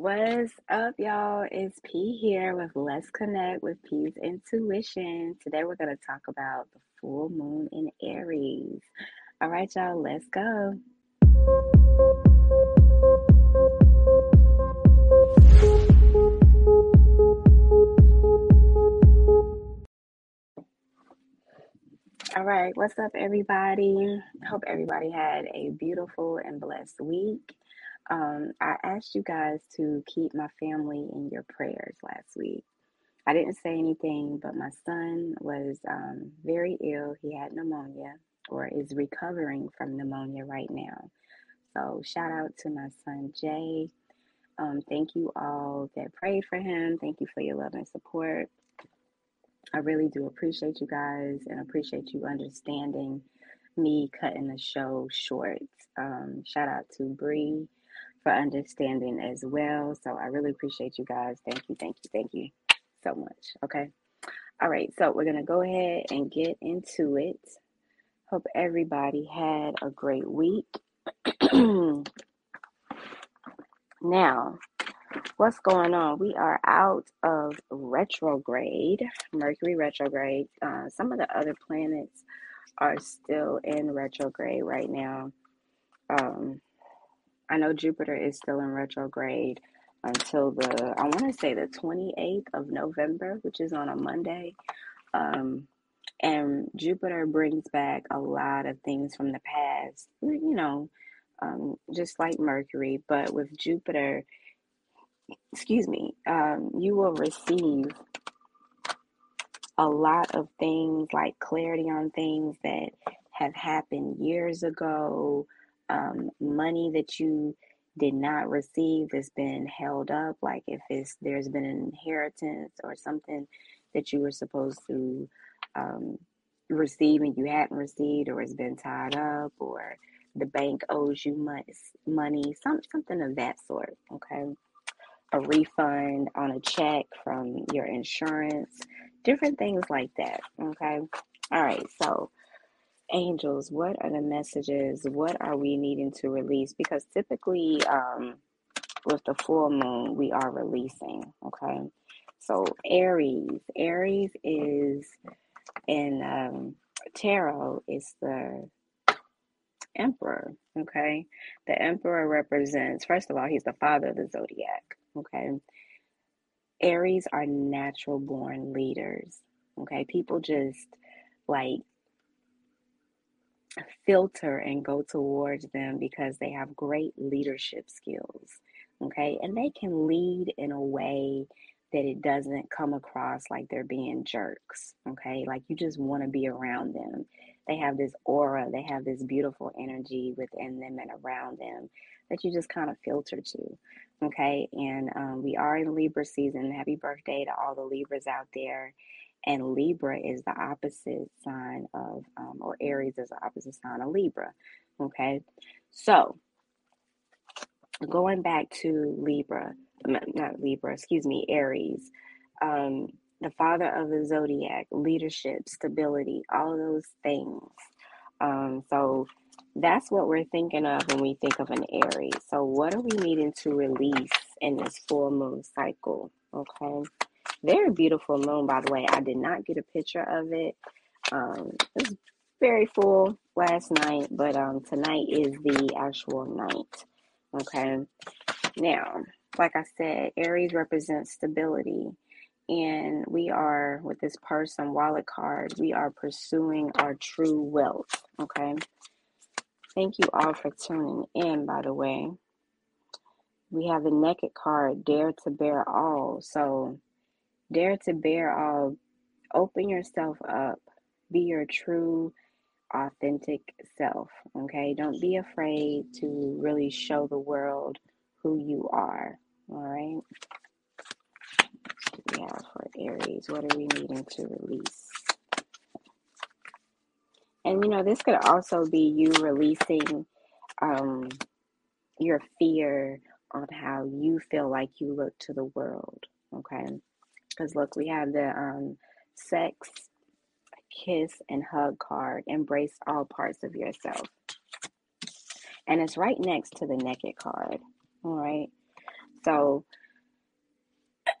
What's up, y'all? It's P here with Let's Connect with P's Intuition. Today we're going to talk about the full moon in Aries. All right, y'all, let's go. All right, what's up, everybody? Hope everybody had a beautiful and blessed week. Um, I asked you guys to keep my family in your prayers last week. I didn't say anything, but my son was um, very ill. He had pneumonia or is recovering from pneumonia right now. So, shout out to my son Jay. Um, thank you all that prayed for him. Thank you for your love and support. I really do appreciate you guys and appreciate you understanding me cutting the show short. Um, shout out to Bree for understanding as well. So I really appreciate you guys. Thank you, thank you, thank you so much. Okay. All right. So we're going to go ahead and get into it. Hope everybody had a great week. now, what's going on? We are out of retrograde, Mercury retrograde. Uh, some of the other planets are still in retrograde right now. Um, I know Jupiter is still in retrograde until the, I want to say the 28th of November, which is on a Monday. Um, and Jupiter brings back a lot of things from the past, you know, um, just like Mercury. But with Jupiter, excuse me, um, you will receive a lot of things like clarity on things that have happened years ago, um, money that you did not receive that's been held up, like if it's there's been an inheritance or something that you were supposed to um, receive and you hadn't received, or it's been tied up, or the bank owes you money, money, some something of that sort. Okay, a refund on a check from your insurance, different things like that. Okay, all right, so angels, what are the messages? What are we needing to release? Because typically, um, with the full moon, we are releasing. Okay. So, Aries, Aries is in um, tarot, is the emperor. Okay. The emperor represents, first of all, he's the father of the zodiac. Okay. Aries are natural born leaders. Okay. People just like filter and go towards them because they have great leadership skills. Okay. And they can lead in a way that it doesn't come across like they're being jerks. Okay. Like you just want to be around them. They have this aura, they have this beautiful energy within them and around them that you just kind of filter to. Okay. And um, we are in Libra season. Happy birthday to all the Libras out there and Libra is the opposite sign of, um, or Aries is the opposite sign of Libra. Okay, so going back to Libra, not Libra, excuse me, Aries, um, the father of the zodiac, leadership, stability, all those things. Um, so that's what we're thinking of when we think of an Aries. So, what are we needing to release in this full moon cycle? Okay. Very beautiful moon, by the way. I did not get a picture of it. Um, it was very full last night, but um, tonight is the actual night. Okay. Now, like I said, Aries represents stability. And we are, with this person wallet card, we are pursuing our true wealth. Okay. Thank you all for tuning in, by the way. We have the naked card, dare to bare all. So Dare to bare all. Open yourself up. Be your true, authentic self. Okay. Don't be afraid to really show the world who you are. All right. We have for Aries? What are we needing to release? And you know, this could also be you releasing um, your fear on how you feel like you look to the world. Okay. Because look, we have the um, sex, kiss, and hug card. Embrace all parts of yourself. And it's right next to the naked card. All right. So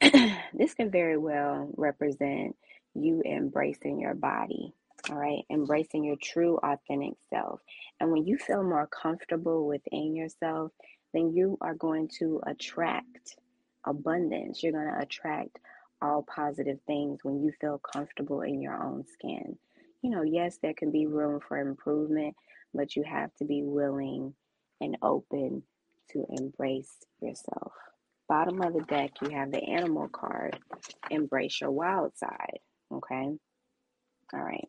this can very well represent you embracing your body, all right, embracing your true authentic self. And when you feel more comfortable within yourself, then you are going to attract abundance. You're going to attract all positive things when you feel comfortable in your own skin. You know, yes, there can be room for improvement, but you have to be willing and open to embrace yourself. Bottom of the deck, you have the animal card. Embrace your wild side. Okay. All right.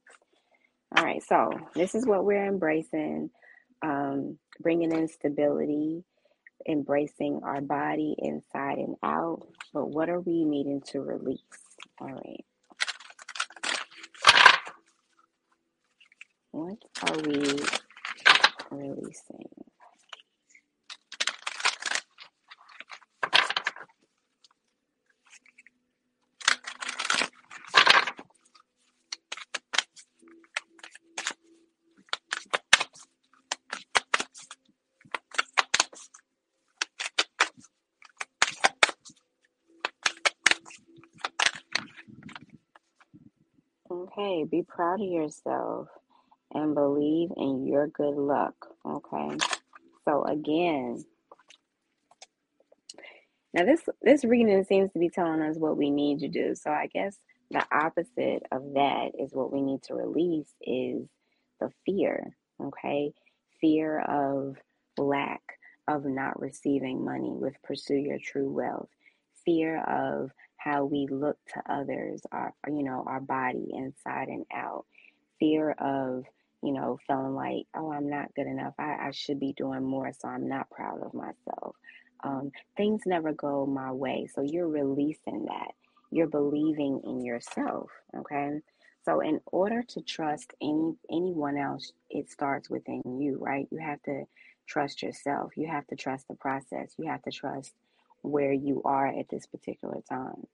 All right. So this is what we're embracing. Um, bringing in stability, embracing our body inside and out. But what are we needing to release? All right. What are we releasing? Be proud of yourself and believe in your good luck. Okay. So again, now this this reading seems to be telling us what we need to do. So I guess the opposite of that is what we need to release is the fear. Okay. Fear of lack, of not receiving money with pursue your true wealth. Fear of how we look to others, our you know, our body inside and out. Fear of, you know, feeling like, oh, I'm not good enough. I, I should be doing more, so I'm not proud of myself. Um, things never go my way. So you're releasing that. You're believing in yourself. Okay. So in order to trust any anyone else, it starts within you, right? You have to trust yourself. You have to trust the process. You have to trust where you are at this particular time.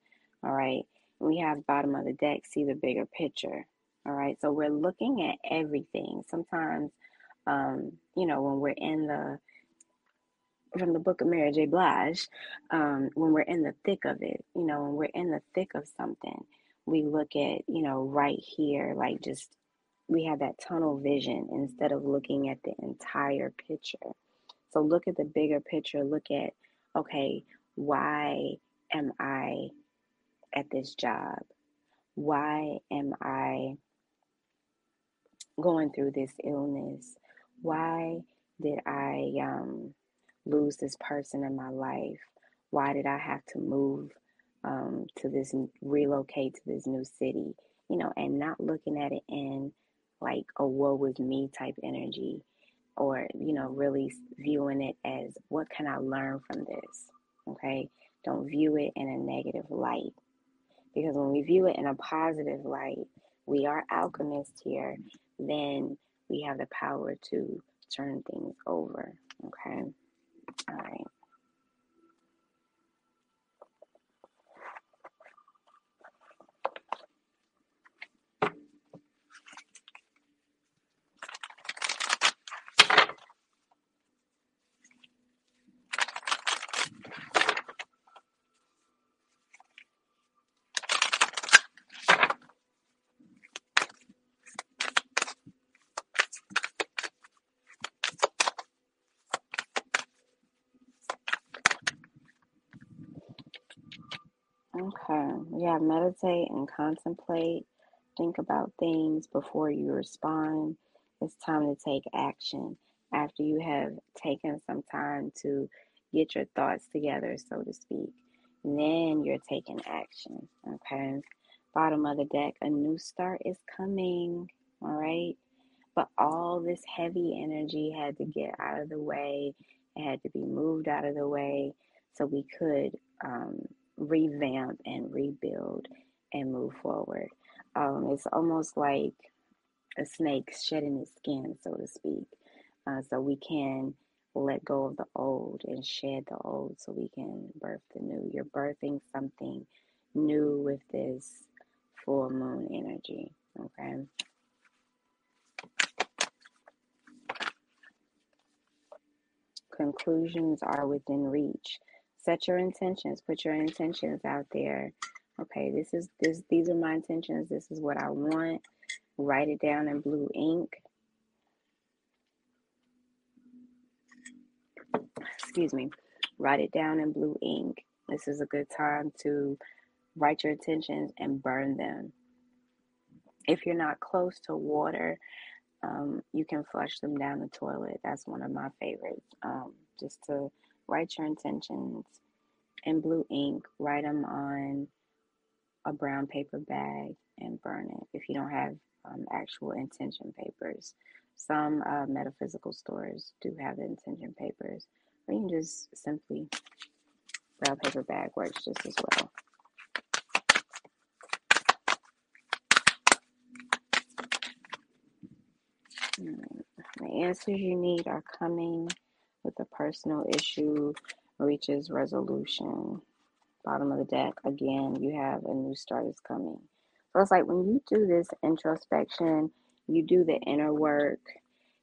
All right. We have bottom of the deck, see the bigger picture. All right. So we're looking at everything. Sometimes, um, you know, when we're in the, from the book of Mary J. Blige, um, when we're in the thick of it, you know, when we're in the thick of something, we look at, you know, right here, like just, we have that tunnel vision instead of looking at the entire picture. So look at the bigger picture. Look at, okay, why am I at this job? Why am I going through this illness? Why did I um, lose this person in my life? Why did I have to move um, to this, relocate to this new city? You know, and not looking at it in like a woe was me type energy or, you know, really viewing it as what can I learn from this? Okay. Don't view it in a negative light. Because when we view it in a positive light, we are alchemists here, then we have the power to turn things over. Okay. All right. Okay. Yeah, meditate and contemplate. Think about things before you respond. It's time to take action after you have taken some time to get your thoughts together, so to speak. then you're taking action. Okay. Bottom of the deck, a new start is coming. All right. But all this heavy energy had to get out of the way. It had to be moved out of the way so we could um, revamp and rebuild and move forward. Um, it's almost like a snake shedding its skin, so to speak. Uh, so we can let go of the old and shed the old so we can birth the new. You're birthing something new with this full moon energy, okay? Conclusions are within reach. Set your intentions. Put your intentions out there. Okay, this is this these are my intentions. This is what I want. Write it down in blue ink. Excuse me. Write it down in blue ink. This is a good time to write your intentions and burn them. If you're not close to water, um, you can flush them down the toilet. That's one of my favorites. Um, just to write your intentions in blue ink, write them on a brown paper bag and burn it if you don't have um, actual intention papers. Some uh, metaphysical stores do have intention papers, or you can just simply brown paper bag works just as well. The answers you need are coming with a personal issue reaches resolution. Bottom of the deck, again, you have a new start is coming. So it's like when you do this introspection, you do the inner work,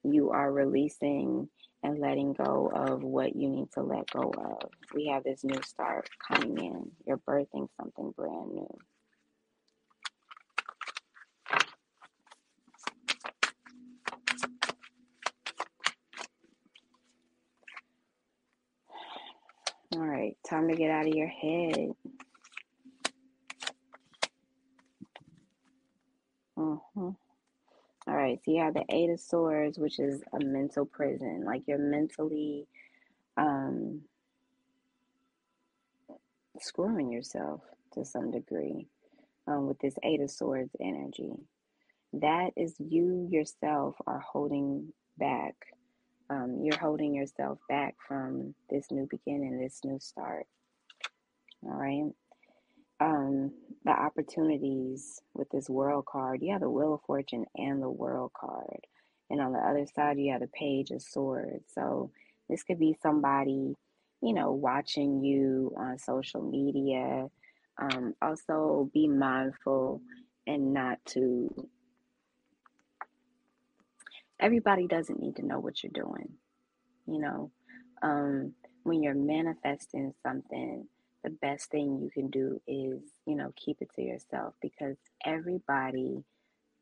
you are releasing and letting go of what you need to let go of. We have this new start coming in. You're birthing something brand new. All right, time to get out of your head. Mm-hmm. All right, so you have the Eight of Swords, which is a mental prison. Like you're mentally um, screwing yourself to some degree um, with this Eight of Swords energy. That is you yourself are holding back um, you're holding yourself back from this new beginning, this new start. All right. Um, the opportunities with this world card, you have the Wheel of Fortune and the World card. And on the other side, you have the Page of Swords. So this could be somebody, you know, watching you on social media. Um, also, be mindful and not to everybody doesn't need to know what you're doing. You know, um, when you're manifesting something, the best thing you can do is, you know, keep it to yourself because everybody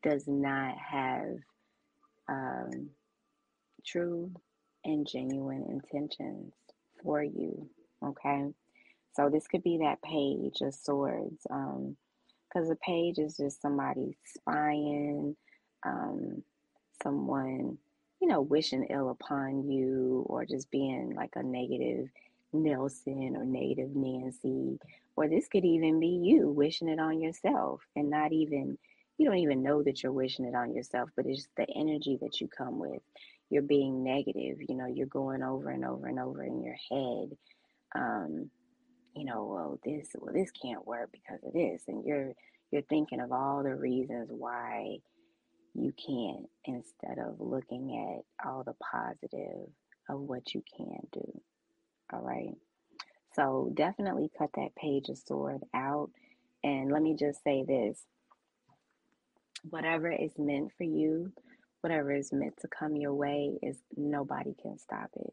does not have um, true and genuine intentions for you. Okay. So this could be that page of swords. Um, because a page is just somebody spying, um, someone, you know, wishing ill upon you or just being like a negative Nelson or negative Nancy. Or this could even be you wishing it on yourself and not even, you don't even know that you're wishing it on yourself, but it's the energy that you come with. You're being negative, you know, you're going over and over and over in your head. Um, you know, well, this, well, this can't work because of this, and you're you're thinking of all the reasons why you can't. instead of looking at all the positive of what you can do. All right. So definitely cut that page of sword out. And let me just say this whatever is meant for you, whatever is meant to come your way, is nobody can stop it.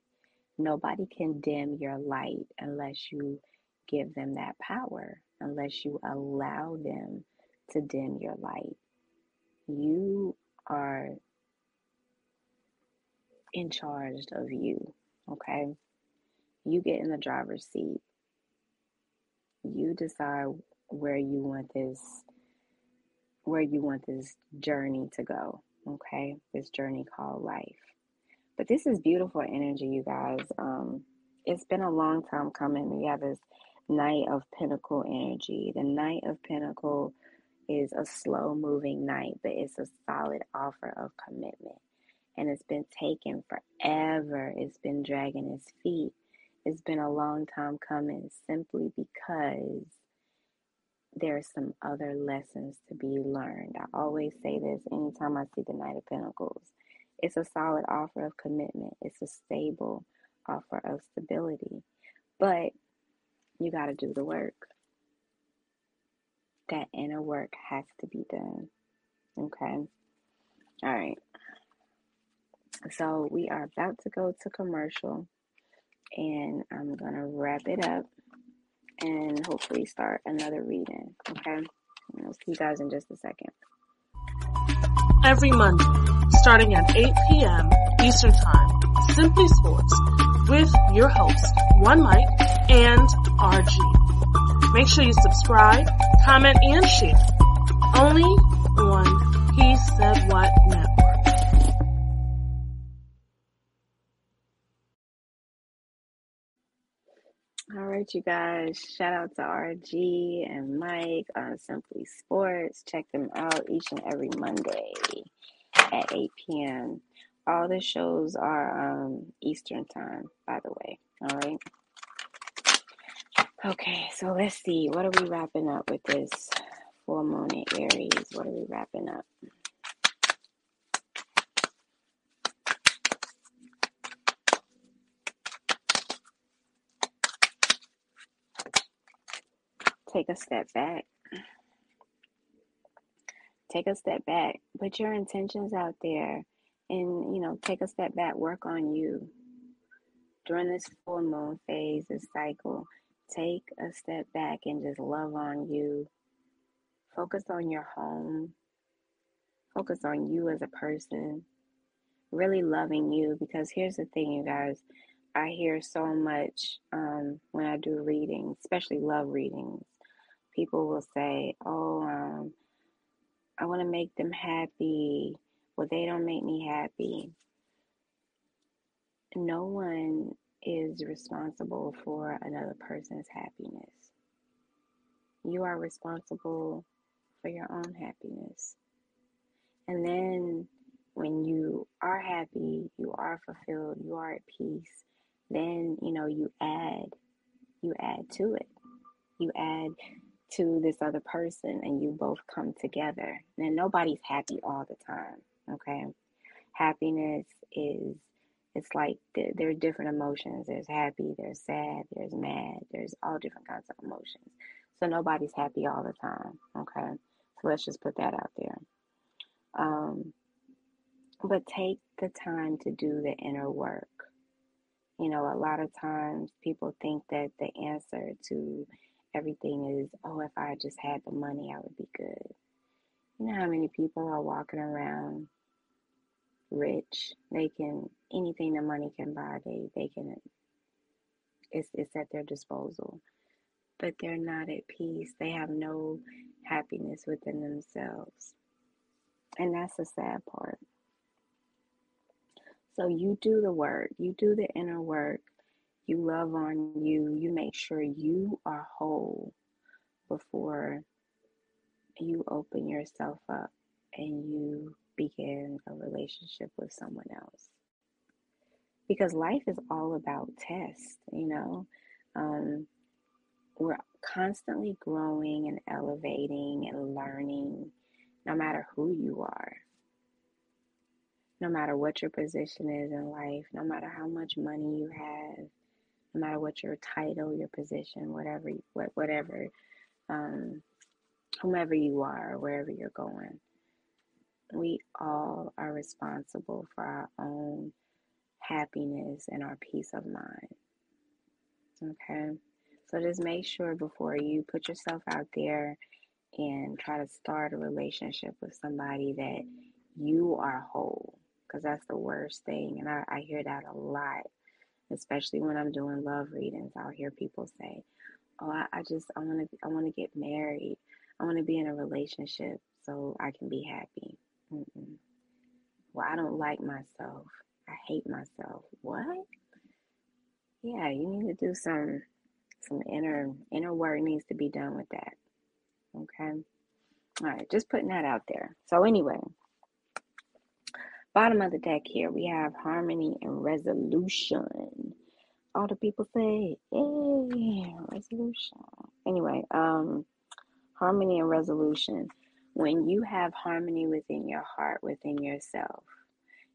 Nobody can dim your light unless you give them that power, unless you allow them to dim your light. You are in charge of you, okay? You get in the driver's seat. You decide where you want this where you want this journey to go, okay? This journey called life. But this is beautiful energy, you guys. Um it's been a long time coming. We have this Knight of Pentacle energy. The Knight of Pentacle is a slow moving knight, but it's a solid offer of commitment. And it's been taken forever. It's been dragging its feet. It's been a long time coming simply because there are some other lessons to be learned. I always say this anytime I see the Knight of Pentacles. It's a solid offer of commitment, it's a stable offer of stability. But you got to do the work that inner work has to be done. Okay. All right. So we are about to go to commercial. and I'm going to wrap it up and hopefully start another reading. Okay? I'll see you guys in just a second. Every Monday, starting at 8 p.m. Eastern Time, Simply Sports with your host, One Mike and RG. Make sure you subscribe, comment, and share. Only on He Said What Network. All right, you guys. Shout out to RG and Mike on Simply Sports. Check them out each and every Monday at 8 p.m. All the shows are um, Eastern time, by the way. All right. Okay, so let's see. What are we wrapping up with this full moon in Aries? What are we wrapping up? Take a step back. Take a step back. Put your intentions out there and, you know, take a step back. Work on you. During this full moon phase, this cycle, take a step back and just love on you. Focus on your home. Focus on you as a person. Really loving you because here's the thing, you guys. I hear so much um, when I do readings, especially love readings. People will say, Oh, um, I want to make them happy. Well, they don't make me happy. No one is responsible for another person's happiness. You are responsible for your own happiness. And then when you are happy, you are fulfilled, you are at peace, then, you know, you add, you add to it. You add to this other person and you both come together. And nobody's happy all the time, okay? Happiness is it's like there are different emotions. There's happy, there's sad, there's mad, there's all different kinds of emotions. So nobody's happy all the time, okay? So let's just put that out there. Um, but take the time to do the inner work. You know, a lot of times people think that the answer to everything is, oh, if I just had the money, I would be good. You know how many people are walking around rich? They can anything the money can buy, they they can. It's it's at their disposal, but they're not at peace. They have no happiness within themselves, and that's the sad part. So you do the work, you do the inner work, you love on you, you make sure you are whole before you open yourself up and you begin a relationship with someone else. Because life is all about tests, you know. Um, we're constantly growing and elevating and learning, no matter who you are no matter what your position is in life, no matter how much money you have, no matter what your title, your position, whatever, whatever, um, whomever you are, wherever you're going, we all are responsible for our own happiness and our peace of mind. Okay, so just make sure before you put yourself out there and try to start a relationship with somebody that you are whole because that's the worst thing. And I, I hear that a lot, especially when I'm doing love readings. I'll hear people say, "Oh, I, I just I want to I want to get married. I want to be in a relationship so I can be happy." Mm-mm. Well, I don't like myself. I hate myself. What? Yeah, you need to do some some inner inner work needs to be done with that. Okay. All right, just putting that out there. So anyway, Bottom of the deck here, we have harmony and resolution. All the people say, "Yay, resolution." Anyway, um, harmony and resolution. When you have harmony within your heart, within yourself,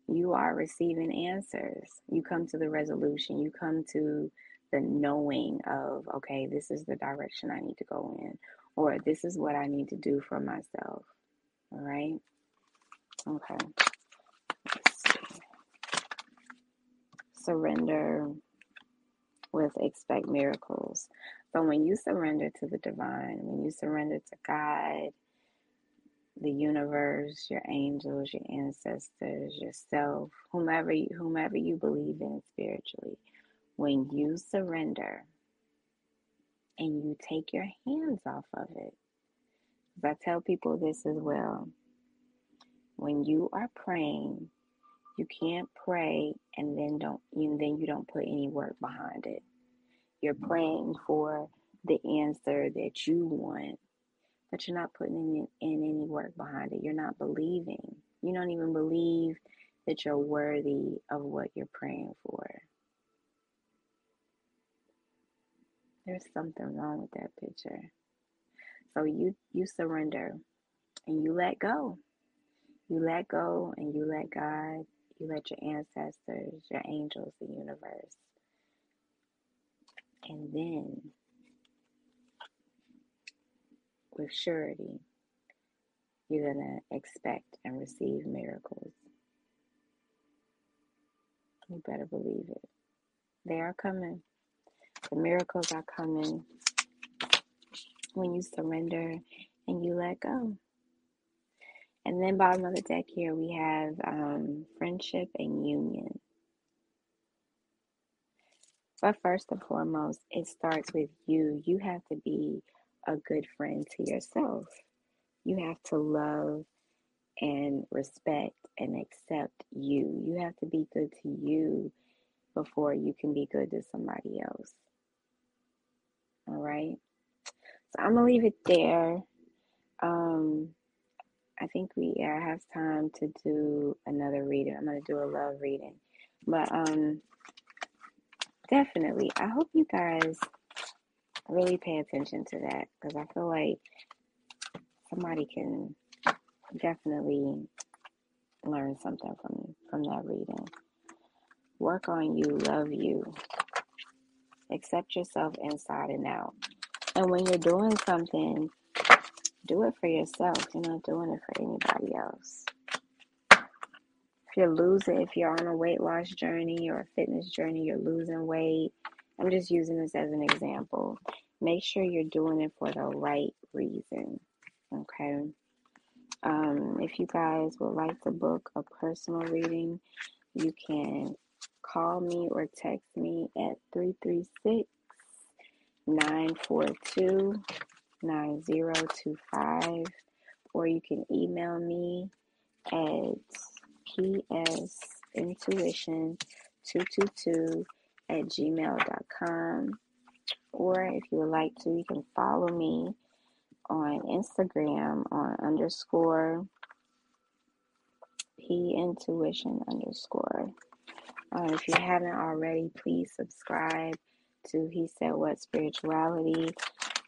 you are receiving answers. You come to the resolution. You come to the knowing of, okay, this is the direction I need to go in, or this is what I need to do for myself. All right. Okay surrender, with expect miracles. So when you surrender to the divine, when you surrender to God, the universe, your angels, your ancestors, yourself, whomever you, whomever you believe in spiritually, when you surrender and you take your hands off of it. I tell people this as well. When you are praying, you can't pray and then don't and then you don't put any work behind it. You're praying for the answer that you want, but you're not putting in, in any work behind it. You're not believing. You don't even believe that you're worthy of what you're praying for. There's something wrong with that picture. So you you surrender and you let go. You let go and you let God, you let your ancestors, your angels, the universe. And then with surety, you're going to expect and receive miracles. You better believe it. They are coming. The miracles are coming when you surrender and you let go. And then bottom of the deck here we have um, friendship and union. But first and foremost, it starts with you. You have to be a good friend to yourself. You have to love and respect and accept you. You have to be good to you before you can be good to somebody else. All right. So I'm gonna leave it there. Um, I think we yeah, have time to do another reading. I'm gonna do a love reading, but um, definitely, I hope you guys really pay attention to that because I feel like somebody can definitely learn something from from that reading. Work on you, love you, accept yourself inside and out. And when you're doing something, do it for yourself. You're not doing it for anybody else. If you're losing, if you're on a weight loss journey or a fitness journey, you're losing weight. I'm just using this as an example. Make sure you're doing it for the right reason. Okay. Um, if you guys would like to book a personal reading, you can call me or text me at 336 942 9025, or you can email me at psintuition222 at gmail.com. Or if you would like to, you can follow me on Instagram on underscore p intuition underscore. Uh, if you haven't already, please subscribe to He Said What Spirituality.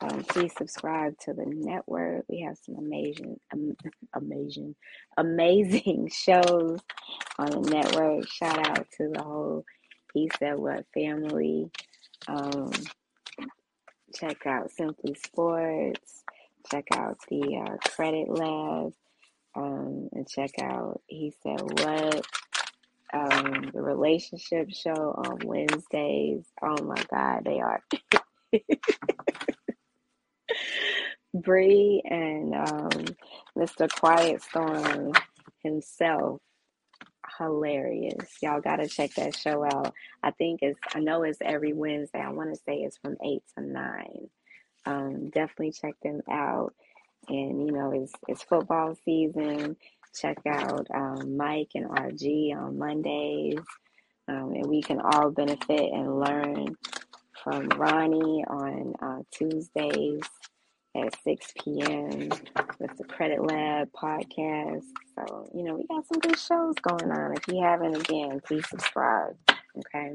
Um, please subscribe to the network. We have some amazing, um, amazing, amazing shows on the network. Shout out to the whole He Said What family. Um, check out Simply Sports. Check out the uh, Credit Lab. Um, and check out He Said What. Um, the relationship show on Wednesdays. Oh my God, they are. Bree and um, Mr. Quiet Storm himself, hilarious. Y'all gotta check that show out. I think it's, I know it's every Wednesday. I want to say it's from 8 to 9. Um, definitely check them out. And, you know, it's, it's football season. Check out um, Mike and RG on Mondays. Um, and we can all benefit and learn from Ronnie on uh, Tuesdays at 6 p.m. with the Credit Lab podcast. So, you know, we got some good shows going on. If you haven't, again, please subscribe. Okay.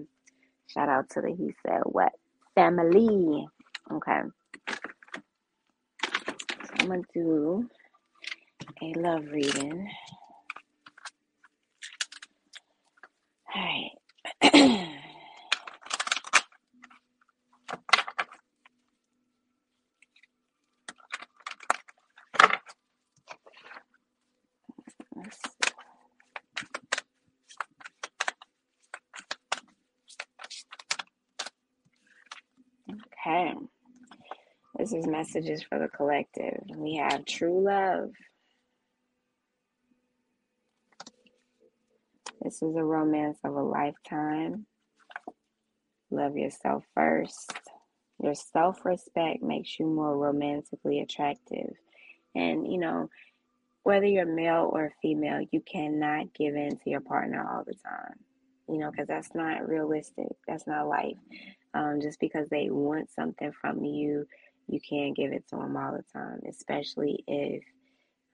Shout out to the He Said What family. Okay. I'm going to do a love reading. All right. Okay. This is messages for the collective. We have true love. This is a romance of a lifetime. Love yourself first. Your self respect makes you more romantically attractive. And, you know, whether you're male or female, you cannot give in to your partner all the time, you know, because that's not realistic. That's not life. Um, just because they want something from you, you can't give it to them all the time, especially if,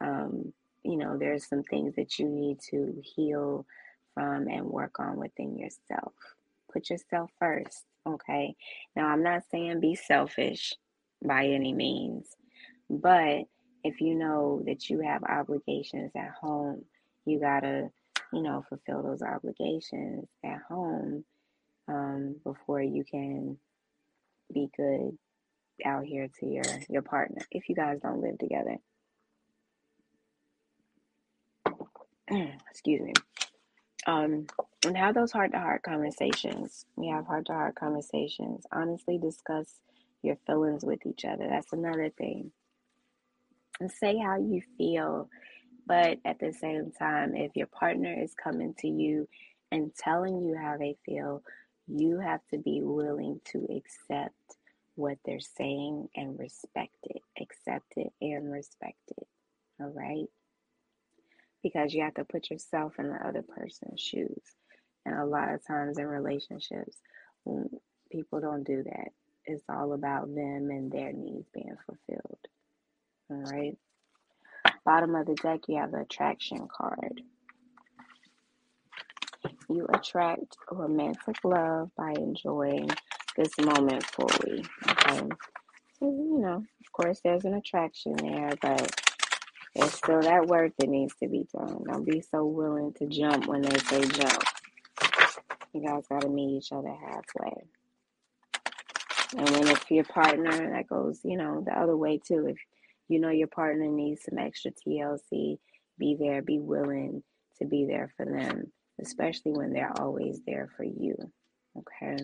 um, you know, there's some things that you need to heal from and work on within yourself. Put yourself first, okay? Now, I'm not saying be selfish by any means, but if you know that you have obligations at home, you gotta, you know, fulfill those obligations at home um, before you can be good out here to your your partner if you guys don't live together. Excuse me. Um, and have those heart to heart conversations. We have heart to heart conversations. Honestly, discuss your feelings with each other. That's another thing and say how you feel. But at the same time, if your partner is coming to you and telling you how they feel, you have to be willing to accept what they're saying and respect it. Accept it and respect it. All right? Because you have to put yourself in the other person's shoes. And a lot of times in relationships, people don't do that. It's all about them and their needs being fulfilled. All right. Bottom of the deck, you have the attraction card. You attract romantic love by enjoying this moment fully. Okay. So, you know, of course, there's an attraction there, but there's still that work that needs to be done. Don't be so willing to jump when they say jump. You guys got to meet each other halfway. And when it's your partner, that goes, you know, the other way too. If you know your partner needs some extra TLC, be there, be willing to be there for them, especially when they're always there for you. Okay.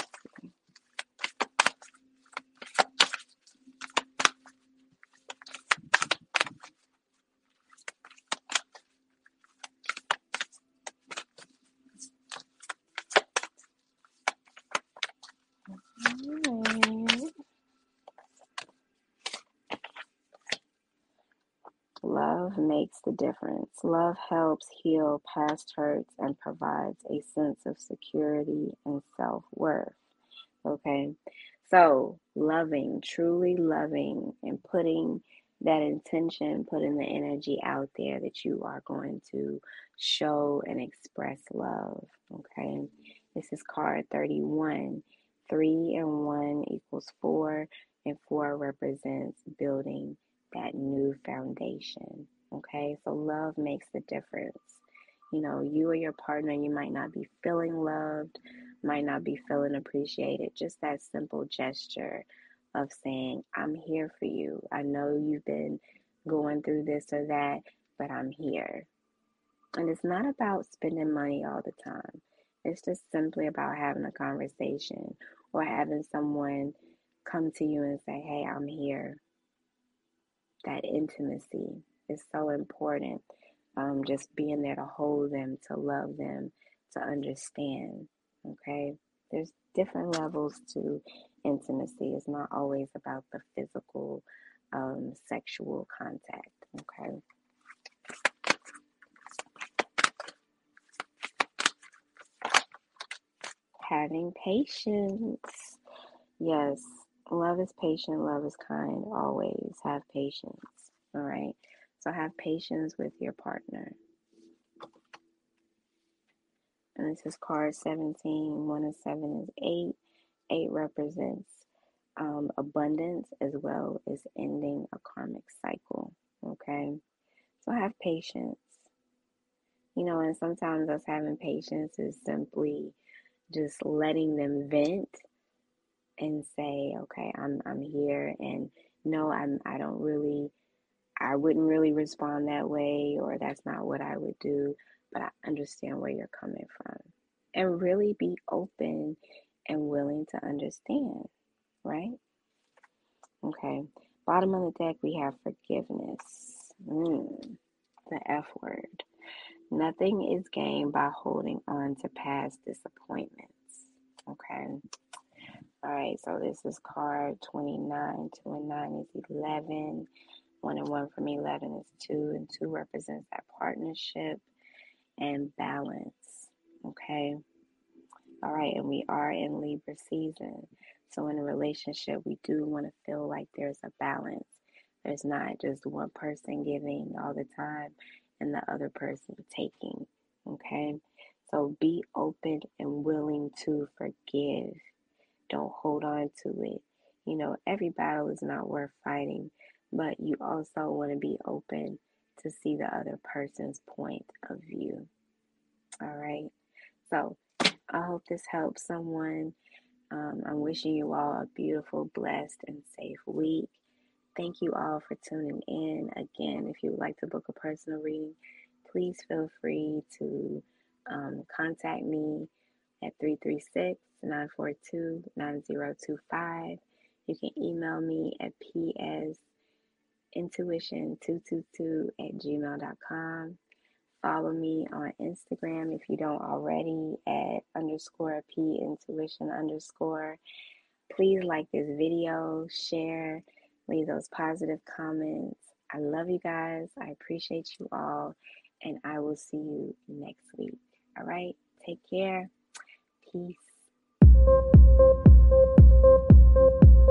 Love makes the difference. Love helps heal past hurts and provides a sense of security and self worth. Okay, so loving, truly loving, and putting that intention, putting the energy out there that you are going to show and express love. Okay, this is card 31. Three and one equals four, and four represents building that new foundation. Okay, so love makes the difference. You know, you or your partner, you might not be feeling loved, might not be feeling appreciated. Just that simple gesture of saying, I'm here for you. I know you've been going through this or that, but I'm here. And it's not about spending money all the time. It's just simply about having a conversation or having someone come to you and say, Hey, I'm here that intimacy is so important. Um, just being there to hold them, to love them, to understand. Okay, there's different levels to intimacy. It's not always about the physical, um, sexual contact. Okay. Having patience. Yes, Love is patient, love is kind. Always have patience. All right. So have patience with your partner. And this is card 17. One of seven is eight. Eight represents um, abundance as well as ending a karmic cycle. Okay. So have patience. You know, and sometimes us having patience is simply just letting them vent and say, okay, I'm I'm here and no, I'm I don't really I wouldn't really respond that way or that's not what I would do, but I understand where you're coming from. And really be open and willing to understand, right? Okay. Bottom of the deck, we have forgiveness. Mm, the F word. Nothing is gained by holding on to past disappointments. Okay. All right, so this is card 29. 2 and 9 is 11. 1 and 1 from 11 is 2, and 2 represents that partnership and balance. Okay. All right, and we are in Libra season. So in a relationship, we do want to feel like there's a balance. There's not just one person giving all the time and the other person taking. Okay? So be open and willing to forgive. Don't hold on to it. You know, every battle is not worth fighting, but you also want to be open to see the other person's point of view. All right. So I hope this helps someone. Um, I'm wishing you all a beautiful, blessed, and safe week. Thank you all for tuning in. Again, if you would like to book a personal reading, please feel free to um, contact me at 336 942 9025. You can email me at psintuition222 at gmail.com. Follow me on Instagram if you don't already at underscore p intuition underscore. Please like this video, share, leave those positive comments. I love you guys. I appreciate you all, and I will see you next week. All right, take care. Peace thank you